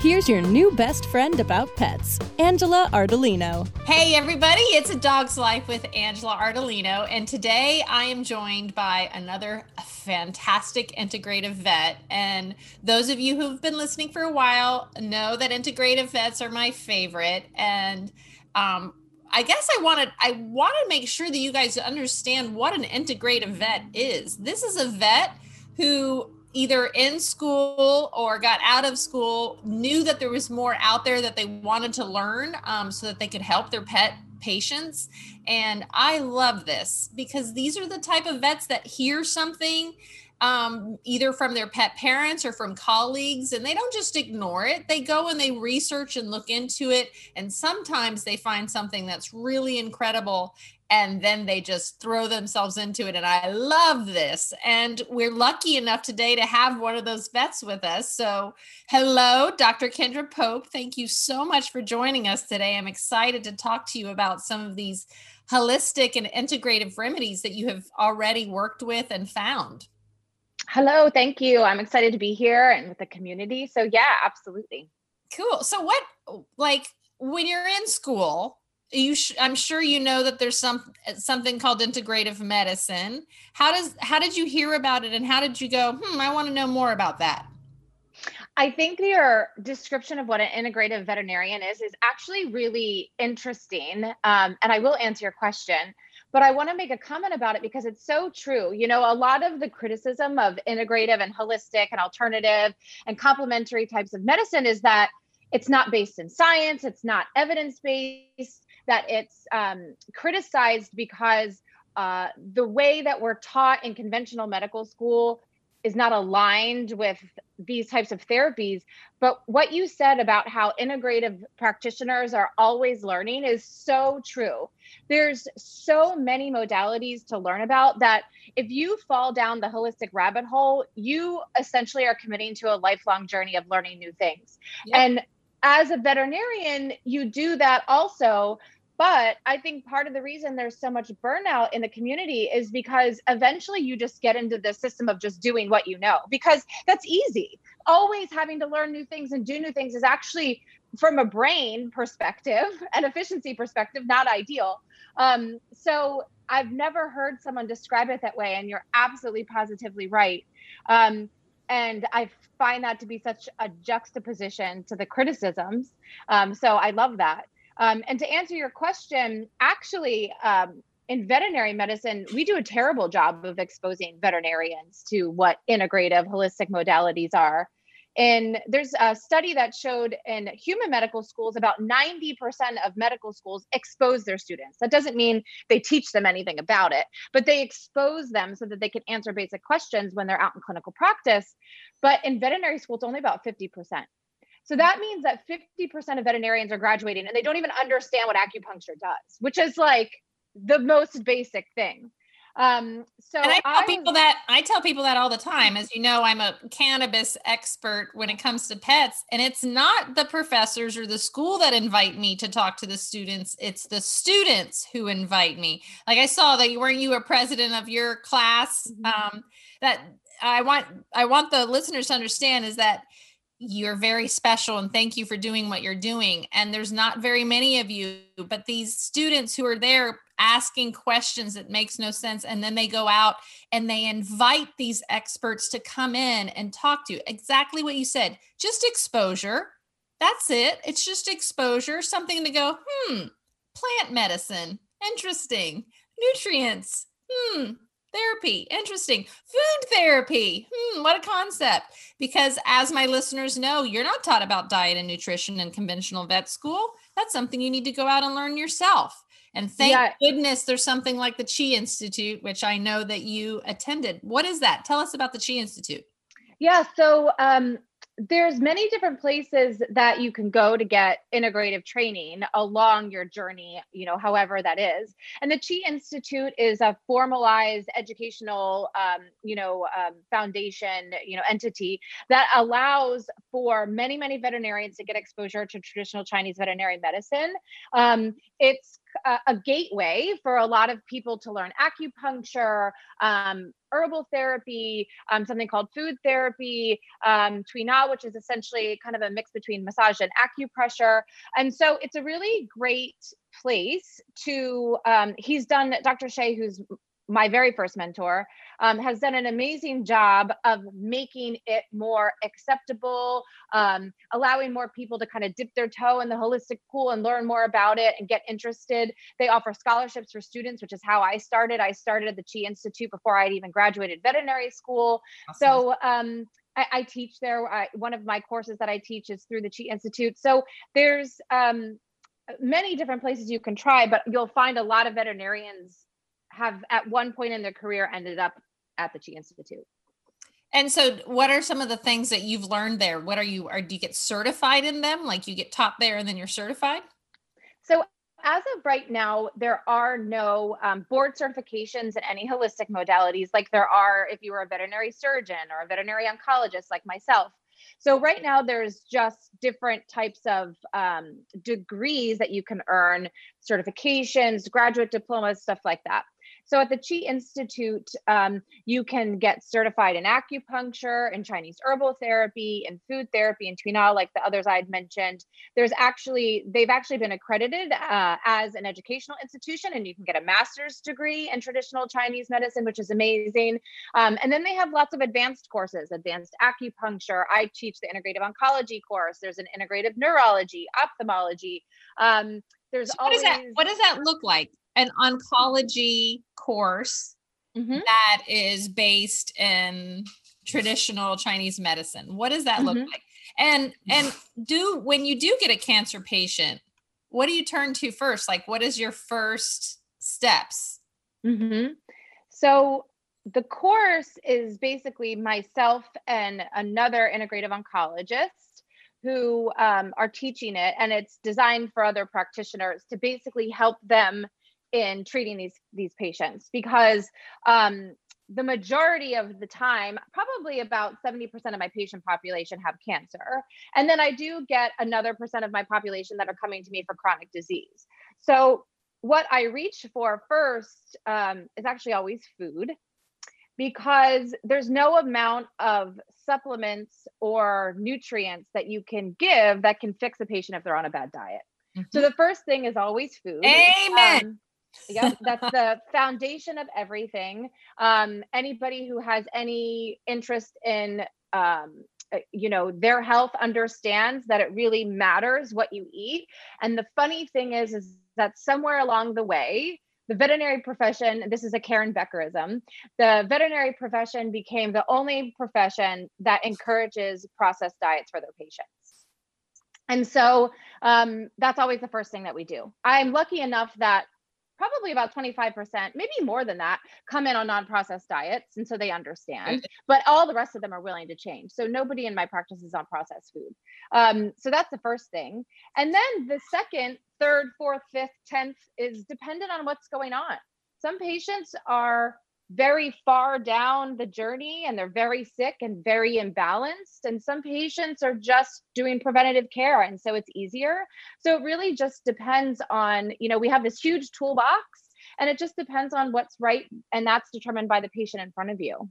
Here's your new best friend about pets, Angela Ardolino. Hey, everybody, it's A Dog's Life with Angela Ardolino. And today I am joined by another fantastic integrative vet. And those of you who've been listening for a while know that integrative vets are my favorite. And um, I guess I wanted I want to make sure that you guys understand what an integrative vet is. This is a vet who either in school or got out of school knew that there was more out there that they wanted to learn um, so that they could help their pet patients. And i love this because these are the type of vets that hear something um, either from their pet parents or from colleagues, and they don't just ignore it. They go and they research and look into it. And sometimes they find something that's really incredible and then they just throw themselves into it. And I love this. And we're lucky enough today to have one of those vets with us. So, hello, Dr. Kendra Pope. Thank you so much for joining us today. I'm excited to talk to you about some of these holistic and integrative remedies that you have already worked with and found. Hello, thank you. I'm excited to be here and with the community. So, yeah, absolutely. Cool. So, what, like, when you're in school, you sh- i'm sure you know that there's some something called integrative medicine how does how did you hear about it and how did you go hmm i want to know more about that i think your description of what an integrative veterinarian is is actually really interesting um, and i will answer your question but i want to make a comment about it because it's so true. You know a lot of the criticism of integrative and holistic and alternative and complementary types of medicine is that it's not based in science it's not evidence based that it's um, criticized because uh, the way that we're taught in conventional medical school is not aligned with these types of therapies. But what you said about how integrative practitioners are always learning is so true. There's so many modalities to learn about that if you fall down the holistic rabbit hole, you essentially are committing to a lifelong journey of learning new things. Yep. And as a veterinarian, you do that also but I think part of the reason there's so much burnout in the community is because eventually you just get into the system of just doing what you know, because that's easy. Always having to learn new things and do new things is actually, from a brain perspective and efficiency perspective, not ideal. Um, so I've never heard someone describe it that way, and you're absolutely positively right. Um, and I find that to be such a juxtaposition to the criticisms. Um, so I love that. Um, and to answer your question, actually, um, in veterinary medicine, we do a terrible job of exposing veterinarians to what integrative holistic modalities are. And there's a study that showed in human medical schools, about 90% of medical schools expose their students. That doesn't mean they teach them anything about it, but they expose them so that they can answer basic questions when they're out in clinical practice. But in veterinary school, it's only about 50%. So that means that 50% of veterinarians are graduating and they don't even understand what acupuncture does, which is like the most basic thing. Um, so and I tell I people that I tell people that all the time. As you know, I'm a cannabis expert when it comes to pets, and it's not the professors or the school that invite me to talk to the students. It's the students who invite me. Like I saw that you weren't you a president of your class. Mm-hmm. Um, that I want I want the listeners to understand is that you're very special and thank you for doing what you're doing. And there's not very many of you but these students who are there asking questions that makes no sense and then they go out and they invite these experts to come in and talk to you. Exactly what you said just exposure. That's it. It's just exposure something to go hmm plant medicine interesting nutrients hmm Therapy, interesting. Food therapy, hmm, what a concept. Because as my listeners know, you're not taught about diet and nutrition in conventional vet school. That's something you need to go out and learn yourself. And thank yeah. goodness there's something like the Chi Institute, which I know that you attended. What is that? Tell us about the Chi Institute. Yeah, so um, there's many different places that you can go to get integrative training along your journey you know however that is. And the chi institute is a formalized educational um, you know um, foundation you know entity that allows for many many veterinarians to get exposure to traditional chinese veterinary medicine. Um, it's a, a, gateway for a lot of people to learn acupuncture, um, herbal therapy, um, something called food therapy, um, Tuina, which is essentially kind of a mix between massage and acupressure. And so it's a really great place to, um, he's done, Dr. Xie, who's my very first mentor, um, has done an amazing job of making it more acceptable, um, allowing more people to kind of dip their toe in the holistic pool and learn more about it and get interested. They offer scholarships for students, which is how I started. I started at the Chi Institute before I'd even graduated veterinary school. Awesome. So um, I, I, teach there. I, one of my courses that I teach is through the Chi Institute. So there's um, many different places you can try, but you'll find a lot of veterinarians have at one point in their career ended up at the Chi Institute. And so what are some of the things that you've learned there? What are you are do you get certified in them? Like you get taught there and then you're certified? So as of right now, there are no um, board certifications in any holistic modalities like there are if you were a veterinary surgeon or a veterinary oncologist like myself. So right now, there's just different types of um, degrees that you can earn, certifications, graduate diplomas, stuff like that. So at the Chi Institute, um, you can get certified in acupuncture and Chinese herbal therapy and food therapy and Tuina, like the others I had mentioned. There's actually, they've actually been accredited uh, as an educational institution, and you can get a master's degree in traditional Chinese medicine, which is amazing. Um, and then they have lots of advanced courses, advanced acupuncture. I teach the integrative oncology course. There's an integrative neurology, ophthalmology. Um, there's so what always, that what does that look like an oncology course mm-hmm. that is based in traditional Chinese medicine. What does that mm-hmm. look like? And and do when you do get a cancer patient, what do you turn to first? Like what is your first steps? Mm-hmm. So the course is basically myself and another integrative oncologist who um, are teaching it, and it's designed for other practitioners to basically help them in treating these these patients because um, the majority of the time, probably about 70% of my patient population have cancer. And then I do get another percent of my population that are coming to me for chronic disease. So, what I reach for first um, is actually always food because there's no amount of supplements or nutrients that you can give that can fix a patient if they're on a bad diet. Mm-hmm. So, the first thing is always food. Amen. Um, yeah that's the foundation of everything. Um, anybody who has any interest in um, uh, you know their health understands that it really matters what you eat. And the funny thing is is that somewhere along the way the veterinary profession this is a karen beckerism the veterinary profession became the only profession that encourages processed diets for their patients. And so um, that's always the first thing that we do. I'm lucky enough that probably about 25%, maybe more than that, come in on non processed diets. And so they understand, but all the rest of them are willing to change. So nobody in my practice is on processed food. Um, so that's the first thing. And then the second, third, fourth, fifth, 10th is dependent on what's going on. Some patients are very far down the journey and they're very sick and very imbalanced. And some patients are just doing preventative care and so it's easier. So it really just depends on you know we have this huge toolbox and it just depends on what's right and that's determined by the patient in front of you.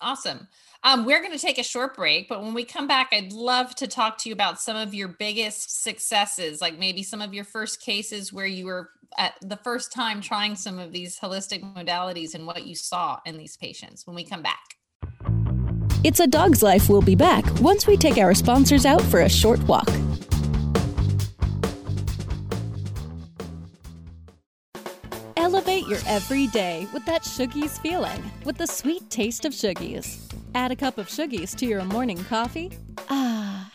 Awesome. Um, we're going to take a short break, but when we come back, I'd love to talk to you about some of your biggest successes, like maybe some of your first cases where you were at the first time trying some of these holistic modalities and what you saw in these patients when we come back. It's a Dog's Life. We'll be back once we take our sponsors out for a short walk. Elevate your everyday with that Shoogies feeling with the sweet taste of Shoogies. Add a cup of Shoogies to your morning coffee. Ah,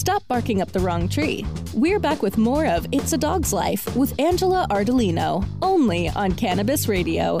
Stop barking up the wrong tree. We're back with more of It's a Dog's Life with Angela Ardolino, only on Cannabis Radio.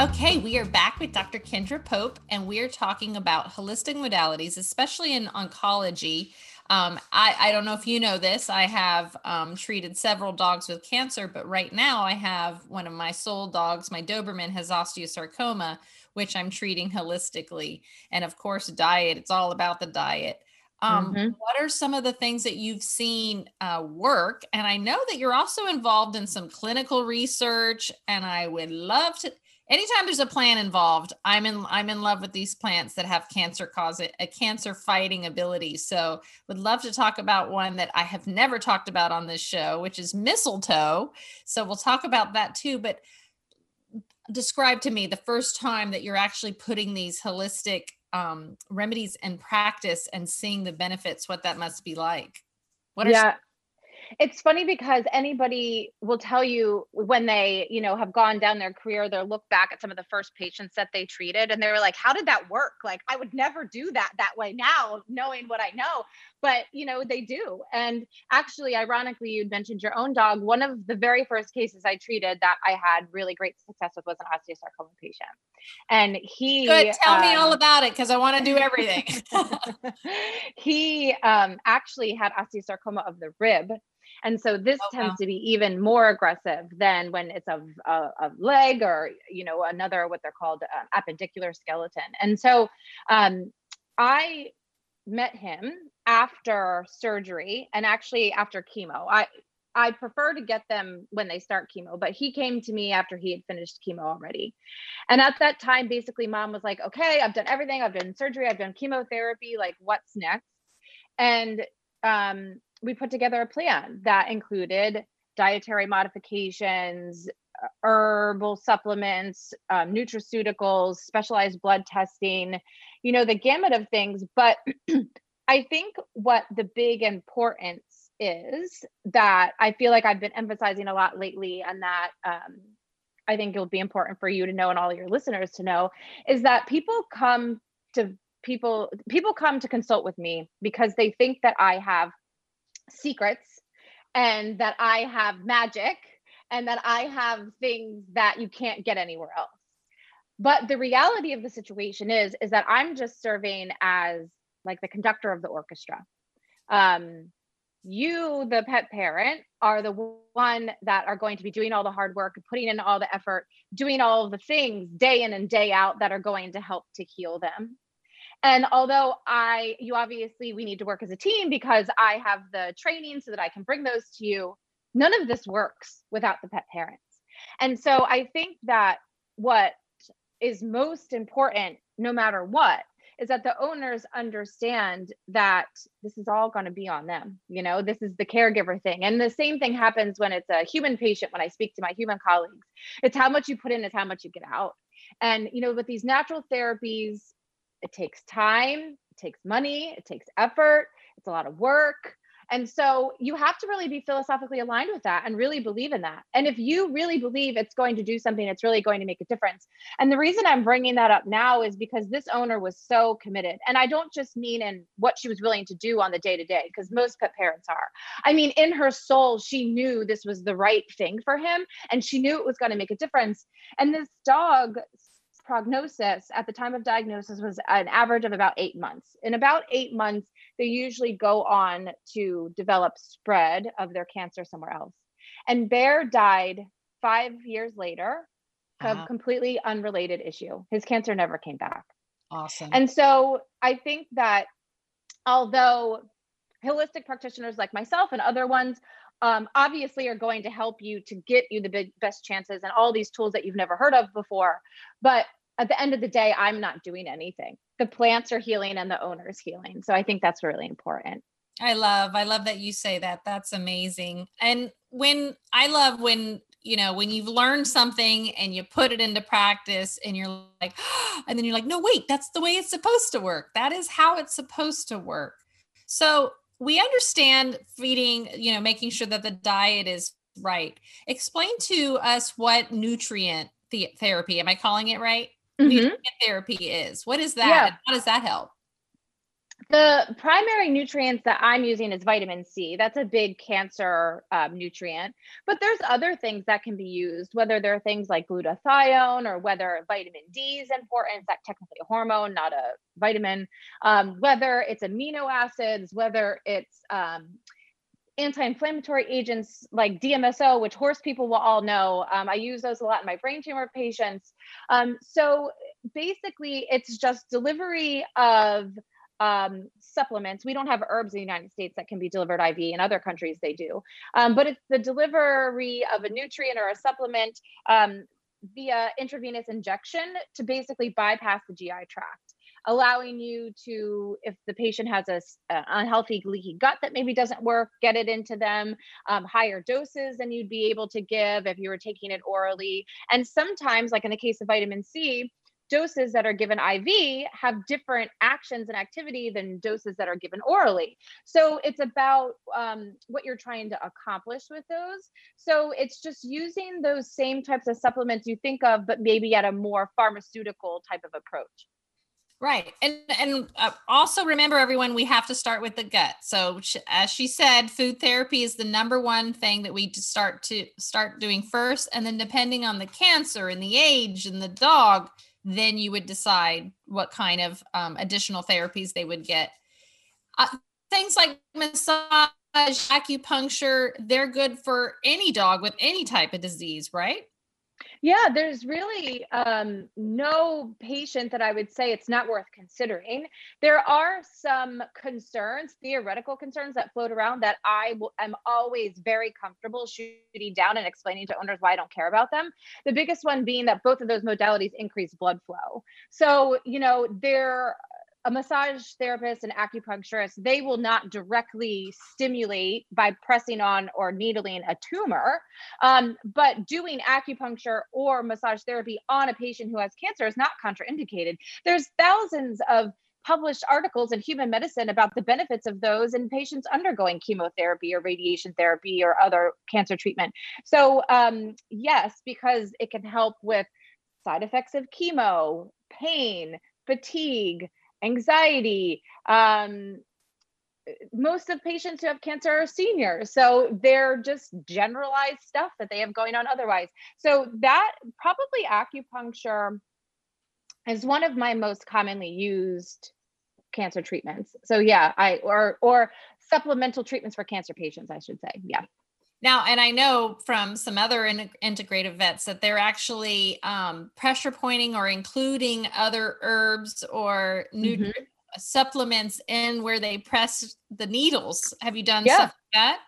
Okay, we are back with Dr. Kendra Pope, and we are talking about holistic modalities, especially in oncology. Um, I, I, don't know if you know this. I have um, treated several dogs with cancer, but right now I have one of my soul dogs, my Doberman, has osteosarcoma, which I'm treating holistically. And of course, diet, it's all about the diet. Um, mm-hmm. What are some of the things that you've seen uh, work? And I know that you're also involved in some clinical research, and I would love to anytime there's a plant involved i'm in i'm in love with these plants that have cancer cause a cancer fighting ability so would love to talk about one that i have never talked about on this show which is mistletoe so we'll talk about that too but describe to me the first time that you're actually putting these holistic um, remedies and practice and seeing the benefits what that must be like. What are yeah. It's funny because anybody will tell you when they you know have gone down their career they'll look back at some of the first patients that they treated and they were like how did that work? Like i would never do that that way now knowing what i know but you know they do and actually ironically you mentioned your own dog one of the very first cases i treated that i had really great success with was an osteosarcoma patient and he good tell um, me all um, about it because i want to do everything he um, actually had osteosarcoma of the rib and so this oh, tends wow. to be even more aggressive than when it's a, a, a, leg or, you know, another, what they're called uh, appendicular skeleton. And so um, I met him after surgery and actually after chemo. I, I prefer to get them when they start chemo, but he came to me after he had finished chemo already. And at that time, basically, mom was like, okay, I've done everything. I've done surgery, I've done chemotherapy. Like, what's next? And um, we put together a plan that included dietary modifications, herbal supplements, um, nutraceuticals, specialized blood testing, you know, the gamut of things. But I think what the big importance is that I feel like I've been emphasizing a lot lately, and that um, I think it'll be important for you to know and all your listeners to know is that people come to people people come to consult with me because they think that I have secrets and that I have magic and that I have things that you can't get anywhere else. But the reality of the situation is is that I'm just serving as like the conductor of the orchestra. Um, you, the pet parent, are the one that are going to be doing all the hard work, and putting in all the effort, doing all the things day in and day out that are going to help to heal them and although i you obviously we need to work as a team because i have the training so that i can bring those to you none of this works without the pet parents and so i think that what is most important no matter what is that the owners understand that this is all going to be on them you know this is the caregiver thing. And the same thing happens when it's a human patient when i speak to my human colleagues. It's how much you put in is how much you get out. And you know with these natural therapies it takes time, it takes money, it takes effort, it's a lot of work. And so you have to really be philosophically aligned with that and really believe in that. And if you really believe it's going to do something, it's really going to make a difference. And the reason I'm bringing that up now is because this owner was so committed. And I don't just mean in what she was willing to do on the day to day, because most pet parents are. I mean, in her soul, she knew this was the right thing for him and she knew it was going to make a difference. And this dog prognosis at the time of diagnosis was an average of about eight months. In about eight months, they usually go on to develop spread of their cancer somewhere else. And Bear died five years later of uh-huh. completely unrelated issue. His cancer never came back. Awesome. And so I think that although holistic practitioners like myself and other ones um, obviously are going to help you to get you the big, best chances and all these tools that you've never heard of before. But at the end of the day, I'm not doing anything. The plants are healing and the owner's healing. So I think that's really important. I love, I love that you say that. That's amazing. And when I love when you know, when you've learned something and you put it into practice and you're like, and then you're like, no, wait, that's the way it's supposed to work. That is how it's supposed to work. So we understand feeding, you know, making sure that the diet is right. Explain to us what nutrient the- therapy, am I calling it right? Mm-hmm. Therapy is. What is that? Yeah. How does that help? The primary nutrients that I'm using is vitamin C. That's a big cancer um, nutrient. But there's other things that can be used, whether they're things like glutathione or whether vitamin D is important. It's technically a hormone, not a vitamin. Um, whether it's amino acids, whether it's um, anti-inflammatory agents like DMSO, which horse people will all know. Um, I use those a lot in my brain tumor patients. Um, so basically, it's just delivery of um, supplements. We don't have herbs in the United States that can be delivered IV. In other countries, they do. Um, but it's the delivery of a nutrient or a supplement um, via intravenous injection to basically bypass the GI tract, allowing you to, if the patient has a, a unhealthy leaky gut that maybe doesn't work, get it into them um, higher doses than you'd be able to give if you were taking it orally. And sometimes, like in the case of vitamin C, doses that are given IV have different actions and activity than doses that are given orally. So it's about um, what you're trying to accomplish with those. So it's just using those same types of supplements you think of, but maybe at a more pharmaceutical type of approach. Right. And and uh, also remember everyone we have to start with the gut. So as she said food therapy is the number one thing that we start to start doing first and then depending on the cancer and the age and the dog then you would decide what kind of um, additional therapies they would get. Uh, things like massage, acupuncture, they're good for any dog with any type of disease, right? Yeah, there's really um, no patient that I would say it's not worth considering. There are some concerns, theoretical concerns that float around that I am always very comfortable shooting down and explaining to owners why I don't care about them. The biggest one being that both of those modalities increase blood flow. So, you know, there a massage therapist and acupuncturist, they will not directly stimulate by pressing on or needling a tumor. Um, but doing acupuncture or massage therapy on a patient who has cancer is not contraindicated. There's thousands of published articles in human medicine about the benefits of those in patients undergoing chemotherapy or radiation therapy or other cancer treatment. So, um, yes, because it can help with side effects of chemo, pain, fatigue, anxiety. Um, most of patients who have cancer are seniors. So they're just generalized stuff that they have going on otherwise. So that probably acupuncture is one of my most commonly used cancer treatments. So yeah, I or or supplemental treatments for cancer patients, I should say. Yeah. Now, and I know from some other in, integrative vets that they're actually um, pressure pointing or including other herbs or nutri- mm-hmm. supplements in where they press the needles. Have you done yeah. stuff like that?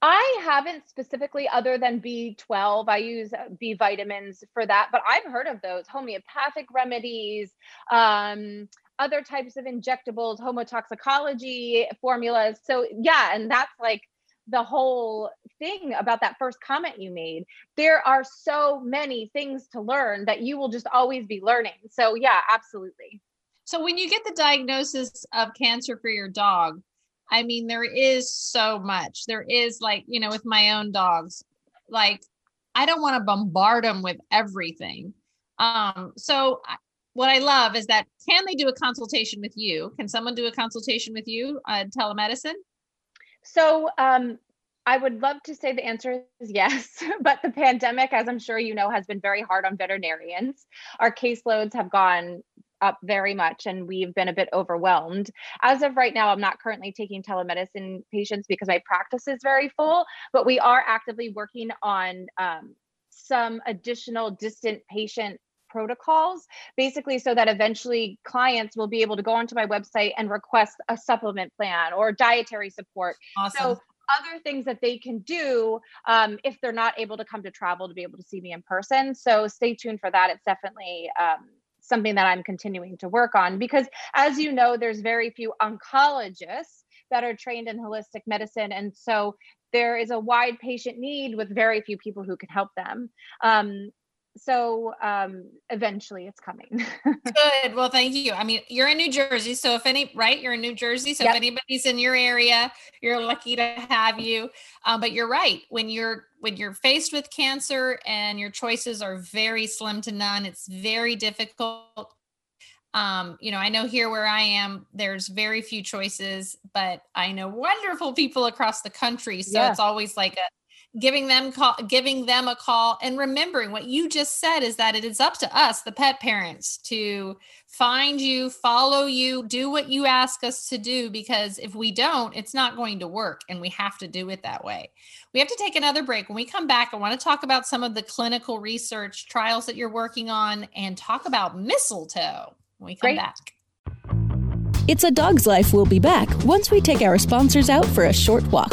I haven't specifically, other than B12. I use uh, B vitamins for that, but I've heard of those homeopathic remedies, um, other types of injectables, homotoxicology formulas. So, yeah, and that's like the whole thing about that first comment you made. There are so many things to learn that you will just always be learning. So, yeah, absolutely. So, when you get the diagnosis of cancer for your dog, I mean, there is so much. There is, like, you know, with my own dogs, like, I don't want to bombard them with everything. Um, so, what I love is that can they do a consultation with you? Can someone do a consultation with you, uh, telemedicine? So um, I would love to say the answer is yes, but the pandemic, as I'm sure you know, has been very hard on veterinarians. Our caseloads have gone up very much and we've been a bit overwhelmed. As of right now, I'm not currently taking telemedicine patients because my practice is very full, but we are actively working on um, some additional distant patient protocols, basically, so that eventually clients will be able to go onto my website and request a supplement plan or dietary support. Awesome. So other things that they can do um, if they're not able to come to travel to be able to see me in person. So stay tuned for that. It's definitely um, something that I'm continuing to work on because, as you know, there's very few oncologists that are trained in holistic medicine. And so there is a wide patient need with very few people who can help them. Um, so um, eventually it's coming. Good. Well, thank you. I mean, you're in New Jersey, so if any, right, you're in New Jersey. So yep. if anybody's in your area, you're lucky to have you. Um, but you're right. When you're when you're faced with cancer and your choices are very slim to none, it's very difficult. Um, you know, I know here where I am, there's very few choices, but I know wonderful people across the country. So yeah. it's always like a giving them call giving them a call and remembering what you just said is that it is up to us the pet parents to find you follow you do what you ask us to do because if we don't it's not going to work and we have to do it that way. We have to take another break. When we come back i want to talk about some of the clinical research trials that you're working on and talk about mistletoe when we come Great. back. It's a dog's life. We'll be back once we take our sponsors out for a short walk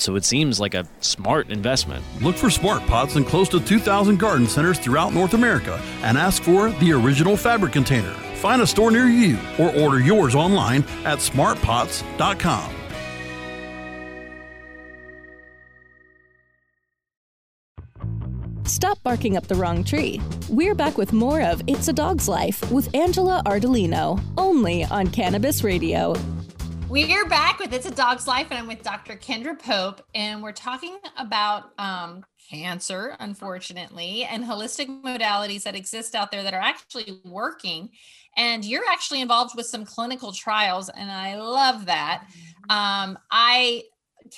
so it seems like a smart investment. Look for smart pots in close to 2,000 garden centers throughout North America and ask for the original fabric container. Find a store near you or order yours online at smartpots.com. Stop barking up the wrong tree. We're back with more of It's a Dog's Life with Angela Ardolino, only on Cannabis Radio. We're back with It's a Dog's Life, and I'm with Dr. Kendra Pope, and we're talking about um, cancer, unfortunately, and holistic modalities that exist out there that are actually working. And you're actually involved with some clinical trials, and I love that. Um, I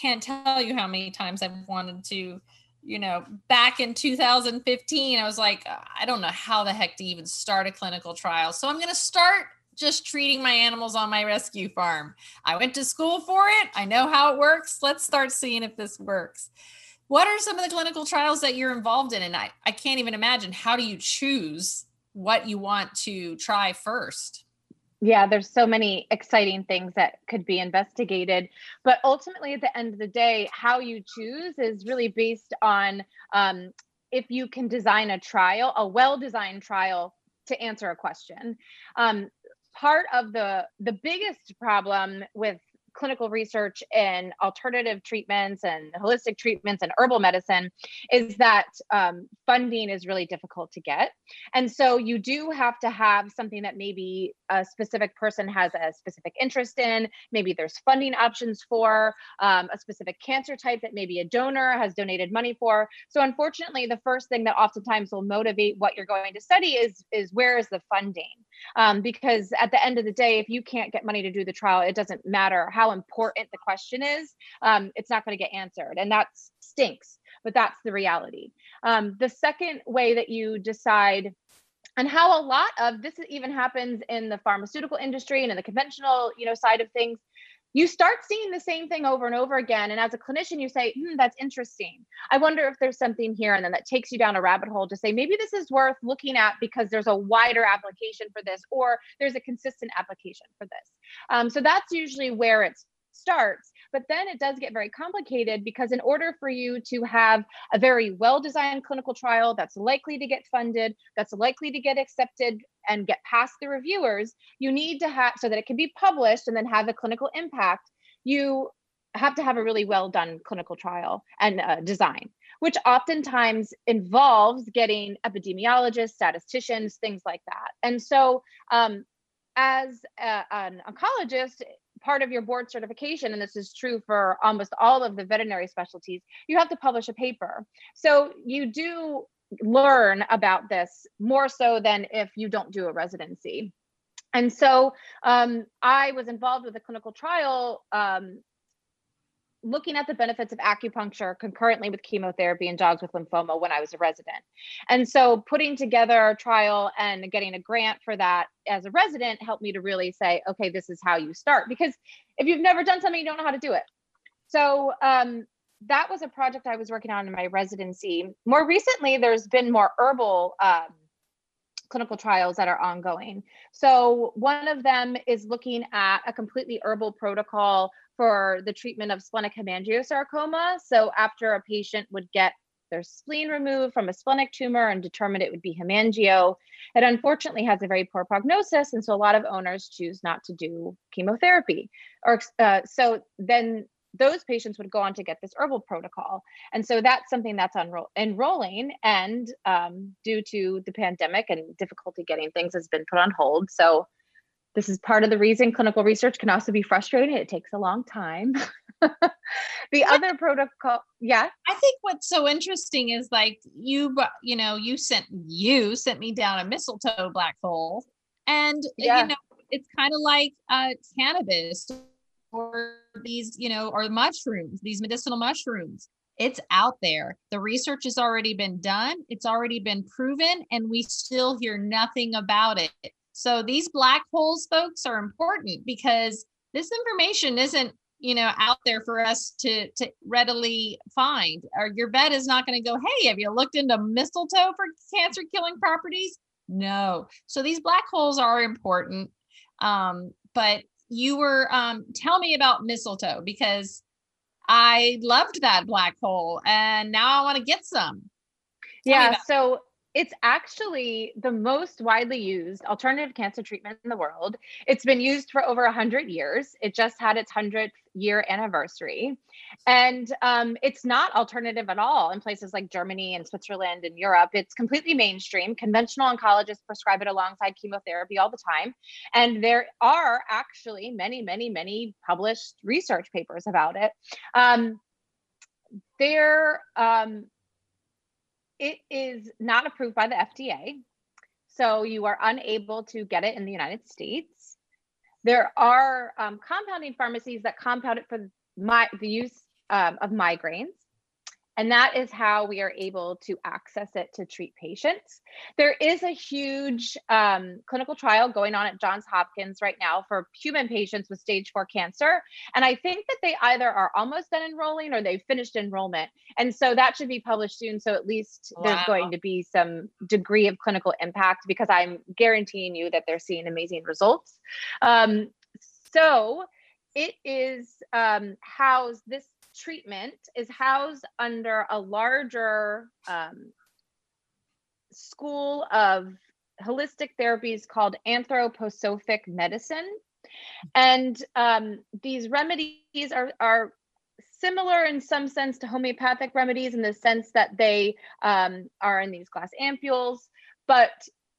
can't tell you how many times I've wanted to, you know, back in 2015, I was like, I don't know how the heck to even start a clinical trial. So I'm going to start just treating my animals on my rescue farm. I went to school for it. I know how it works. Let's start seeing if this works. What are some of the clinical trials that you're involved in? And I, I can't even imagine how do you choose what you want to try first? Yeah, there's so many exciting things that could be investigated. But ultimately, at the end of the day, how you choose is really based on um, if you can design a trial, a well designed trial to answer a question. Um, part of the the biggest problem with clinical research in alternative treatments and holistic treatments and herbal medicine is that um, funding is really difficult to get. And so you do have to have something that maybe a specific person has a specific interest in. Maybe there's funding options for um, a specific cancer type that maybe a donor has donated money for. So unfortunately, the first thing that oftentimes will motivate what you're going to study is is where is the funding? Um, because at the end of the day, if you can't get money to do the trial, it doesn't matter how important the question is. Um, it's not going to get answered, and that stinks. But that's the reality. Um, the second way that you decide and how a lot of this even happens in the pharmaceutical industry and in the conventional you know side of things you start seeing the same thing over and over again. And as a clinician, you say, hmm, that's interesting. I wonder if there's something here. And then that takes you down a rabbit hole to say, maybe this is worth looking at because there's a wider application for this, or there's a consistent application for this. Um, so that's usually where it starts. But then it does get very complicated because, in order for you to have a very well designed clinical trial that's likely to get funded, that's likely to get accepted and get past the reviewers, you need to have so that it can be published and then have a clinical impact. You have to have a really well done clinical trial and uh, design, which oftentimes involves getting epidemiologists, statisticians, things like that. And so, um, as a, an oncologist, part of your board certification, and this is true for almost all of the veterinary specialties, you have to publish a paper. So you do learn about this more so than if you don't do a residency. And so um, I was involved with a clinical trial um, looking at the benefits of acupuncture concurrently with chemotherapy in dogs with lymphoma when I was a resident. And so putting together a trial and getting a grant for that as a resident helped me to really say, okay, this is how you start. Because if you've never done something, you don't know how to do it. So um, that was a project I was working on in my residency. More recently, there's been more herbal um, clinical trials that are ongoing. So one of them is looking at a completely herbal protocol for the treatment of splenic hemangiosarcoma. So after a patient would get their spleen removed from a splenic tumor and determined it would be hemangio, it unfortunately has a very poor prognosis. And so a lot of owners choose not to do chemotherapy. Or uh, so then those patients would go on to get this herbal protocol. And so that's something that's unro- enrolling. And um, due to the pandemic and difficulty getting things has been put on hold. So this is part of the reason clinical research can also be frustrating. It takes a long time. the other protocol, yeah. I think what's so interesting is like you, you know, you sent you sent me down a mistletoe black hole, and yeah. you know, it's kind of like uh, cannabis or these, you know, or mushrooms, these medicinal mushrooms. It's out there. The research has already been done. It's already been proven, and we still hear nothing about it. So these black holes, folks, are important because this information isn't you know out there for us to to readily find or your vet is not going to go hey have you looked into mistletoe for cancer killing properties no so these black holes are important um, but you were um, tell me about mistletoe because i loved that black hole and now i want to get some. Tell yeah so it's actually the most widely used alternative cancer treatment in the world. It's been used for over 100 years. It just had its 100th year anniversary. And um, it's not alternative at all in places like Germany and Switzerland and Europe. It's completely mainstream. Conventional oncologists prescribe it alongside chemotherapy all the time. And there are actually many, many, many published research papers about it. Um, there, um, it is not approved by the FDA. So you are unable to get it in the United States. There are um, compounding pharmacies that compound it for my, the use um, of migraines. And that is how we are able to access it to treat patients. There is a huge um, clinical trial going on at Johns Hopkins right now for human patients with stage four cancer. And I think that they either are almost done enrolling or they've finished enrollment. And so that should be published soon. So at least wow. there's going to be some degree of clinical impact because I'm guaranteeing you that they're seeing amazing results. Um, so it is um, housed, this treatment is housed under a larger um, school of holistic therapies called anthroposophic medicine. And um, these remedies are, are similar in some sense to homeopathic remedies in the sense that they um, are in these glass ampules, but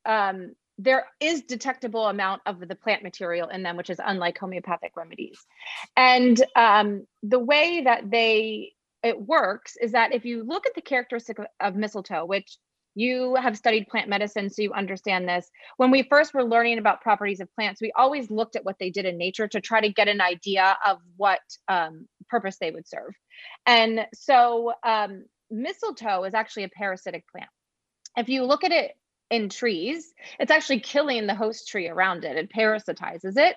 um, there is detectable amount of the plant material in them, which is unlike homeopathic remedies. And um, the way that they it works is that if you look at the characteristic of, of mistletoe, which you have studied plant medicine, so you understand this. When we first were learning about properties of plants, we always looked at what they did in nature to try to get an idea of what um, purpose they would serve. And so um, mistletoe is actually a parasitic plant. If you look at it in trees, it's actually killing the host tree around it. It parasitizes it.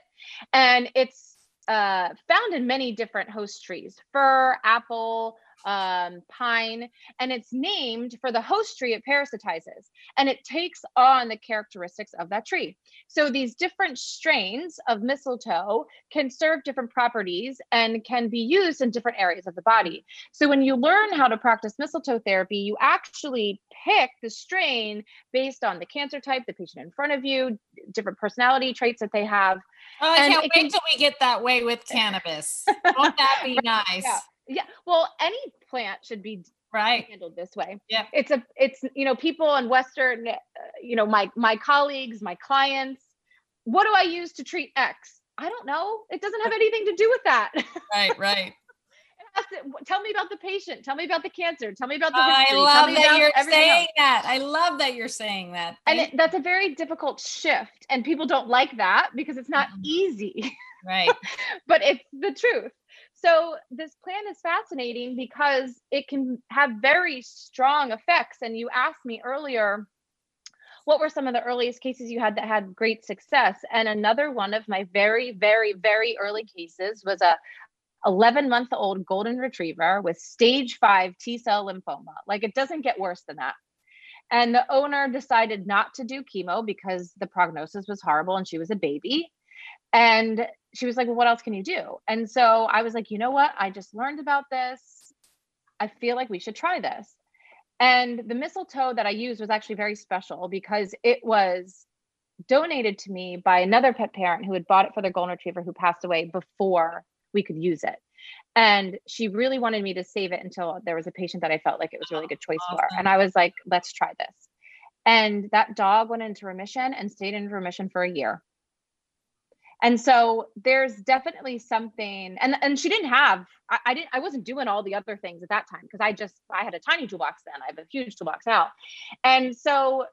And it's uh, found in many different host trees fir, apple, um, pine, and it's named for the host tree it parasitizes, and it takes on the characteristics of that tree. So these different strains of mistletoe can serve different properties and can be used in different areas of the body. So when you learn how to practice mistletoe therapy, you actually pick the strain based on the cancer type, the patient in front of you, different personality traits that they have. Oh, I and can't wait can... till we get that way with cannabis. Won't that be nice? Yeah yeah well any plant should be right. handled this way. Yeah. It's a it's you know people in western uh, you know my my colleagues my clients what do i use to treat x? I don't know. It doesn't have anything to do with that. Right right. To, tell me about the patient. Tell me about the cancer. Tell me about the history. i love that you're saying else. that. I love that you're saying that. Thank and it, that's a very difficult shift and people don't like that because it's not mm-hmm. easy. Right. But it's the truth so this plan is fascinating because it can have very strong effects. And you asked me earlier, what were some of the earliest cases you had that had great success? And another one of my very, very, very early cases was a 11 month old golden retriever with stage five T cell lymphoma. Like it doesn't get worse than that. And the owner decided not to do chemo because the prognosis was horrible and she was a baby. And she was like, Well, what else can you do? And so I was like, You know what? I just learned about this. I feel like we should try this. And the mistletoe that I used was actually very special because it was donated to me by another pet parent who had bought it for their golden retriever who passed away before we could use it. And she really wanted me to save it until there was a patient that I felt like it was a really good choice awesome. for. And I was like, let's try this. And that dog went into remission and stayed in remission for a year. And so there's definitely something, and and she didn't have, I, I didn't, I wasn't doing all the other things at that time because I just I had a tiny toolbox then. I have a huge toolbox now, and so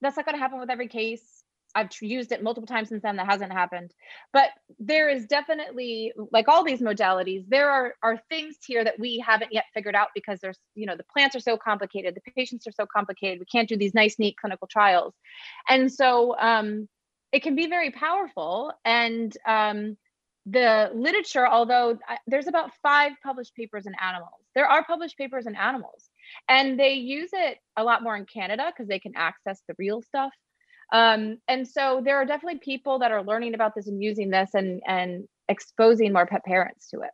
that's not going to happen with every case I've used it multiple times since then. That hasn't happened. But there is definitely, like all these modalities, there are are things here that we haven't yet figured out because there's, you know, the plants are so complicated, the patients are so complicated. We can't do these nice, neat clinical trials, and so um, it can be very powerful. And um, the literature, although there's about five published papers in animals, there are published papers in animals, and they use it a lot more in Canada because they can access the real stuff um, and so there are definitely people that are learning about this and using this and and exposing more pet parents to it.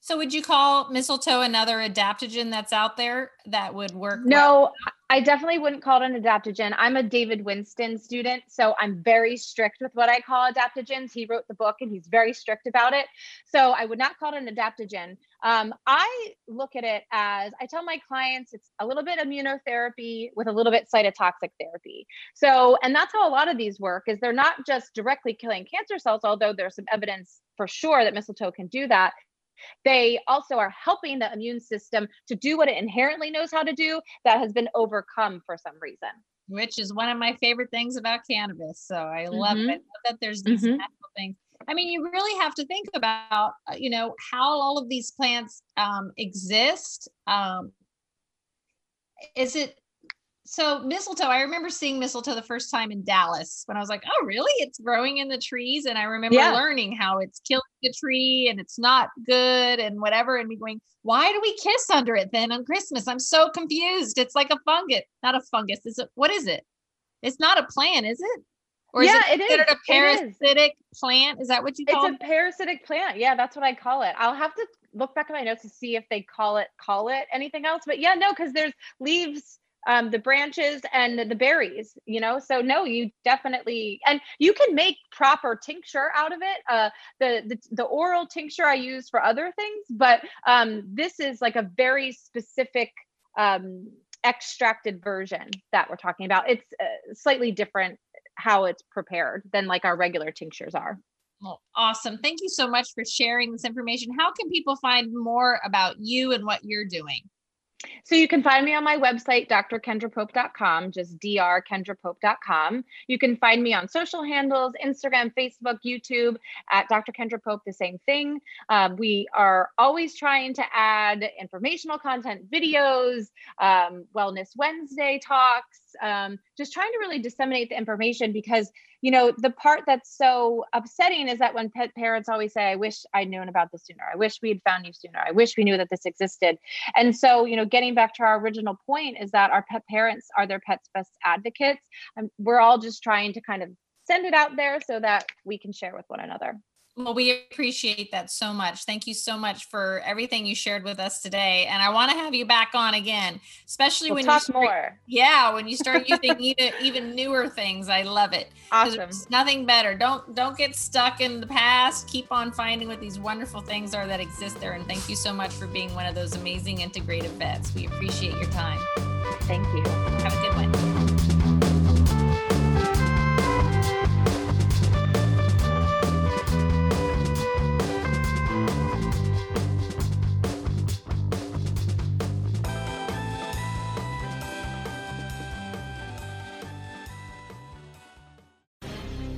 So would you call mistletoe another adaptogen that's out there that would work? No, well? I definitely wouldn't call it an adaptogen. I'm a David Winston student, so I'm very strict with what I call adaptogens. He wrote the book and he's very strict about it. So I would not call it an adaptogen. Um, I look at it as I tell my clients it's a little bit immunotherapy with a little bit cytotoxic therapy. So, and that's how a lot of these work is they're not just directly killing cancer cells, although there's some evidence for sure that mistletoe can do that. They also are helping the immune system to do what it inherently knows how to do that has been overcome for some reason. Which is one of my favorite things about cannabis. So I love mm-hmm. it that there's these mm-hmm. natural things. I mean, you really have to think about, uh, you know, how all of these plants um, exist. Um, is it so mistletoe i remember seeing mistletoe the first time in dallas when i was like oh really it's growing in the trees and i remember yeah. learning how it's killing the tree and it's not good and whatever and me going why do we kiss under it then on christmas i'm so confused it's like a fungus not a fungus is it what is it it's not a plant is it or yeah, is it, it is. a parasitic plant? Is that what you call it? It's a parasitic plant. Yeah, that's what I call it. I'll have to look back at my notes to see if they call it call it anything else. But yeah, no, because there's leaves um, the branches and the berries you know so no you definitely and you can make proper tincture out of it uh, the, the the oral tincture i use for other things but um, this is like a very specific um, extracted version that we're talking about it's uh, slightly different how it's prepared than like our regular tinctures are well, awesome. Thank you so much for sharing this information. How can people find more about you and what you're doing? So you can find me on my website, drkendrapope.com, just drkendrapope.com. You can find me on social handles, Instagram, Facebook, YouTube, at Dr. Kendra Pope, the same thing. Um, we are always trying to add informational content, videos, um, Wellness Wednesday talks, um, just trying to really disseminate the information because you know the part that's so upsetting is that when pet parents always say i wish i'd known about this sooner. I wish we had found you sooner. I wish we knew that this existed. And so you know getting back to our original point is that our pet parents are their pets best advocates and we're all just trying to kind of send it out there so that we can share with one another well, we appreciate that so much. Thank you so much for everything you shared with us today. And I want to have you back on again, especially we'll when talk you start, more. Yeah, when you start using even even newer things. I love it. Awesome. nothing better. Don't don't get stuck in the past. Keep on finding what these wonderful things are that exist there. And thank you so much for being one of those amazing integrative vets. We appreciate your time. Thank you. Have a good one.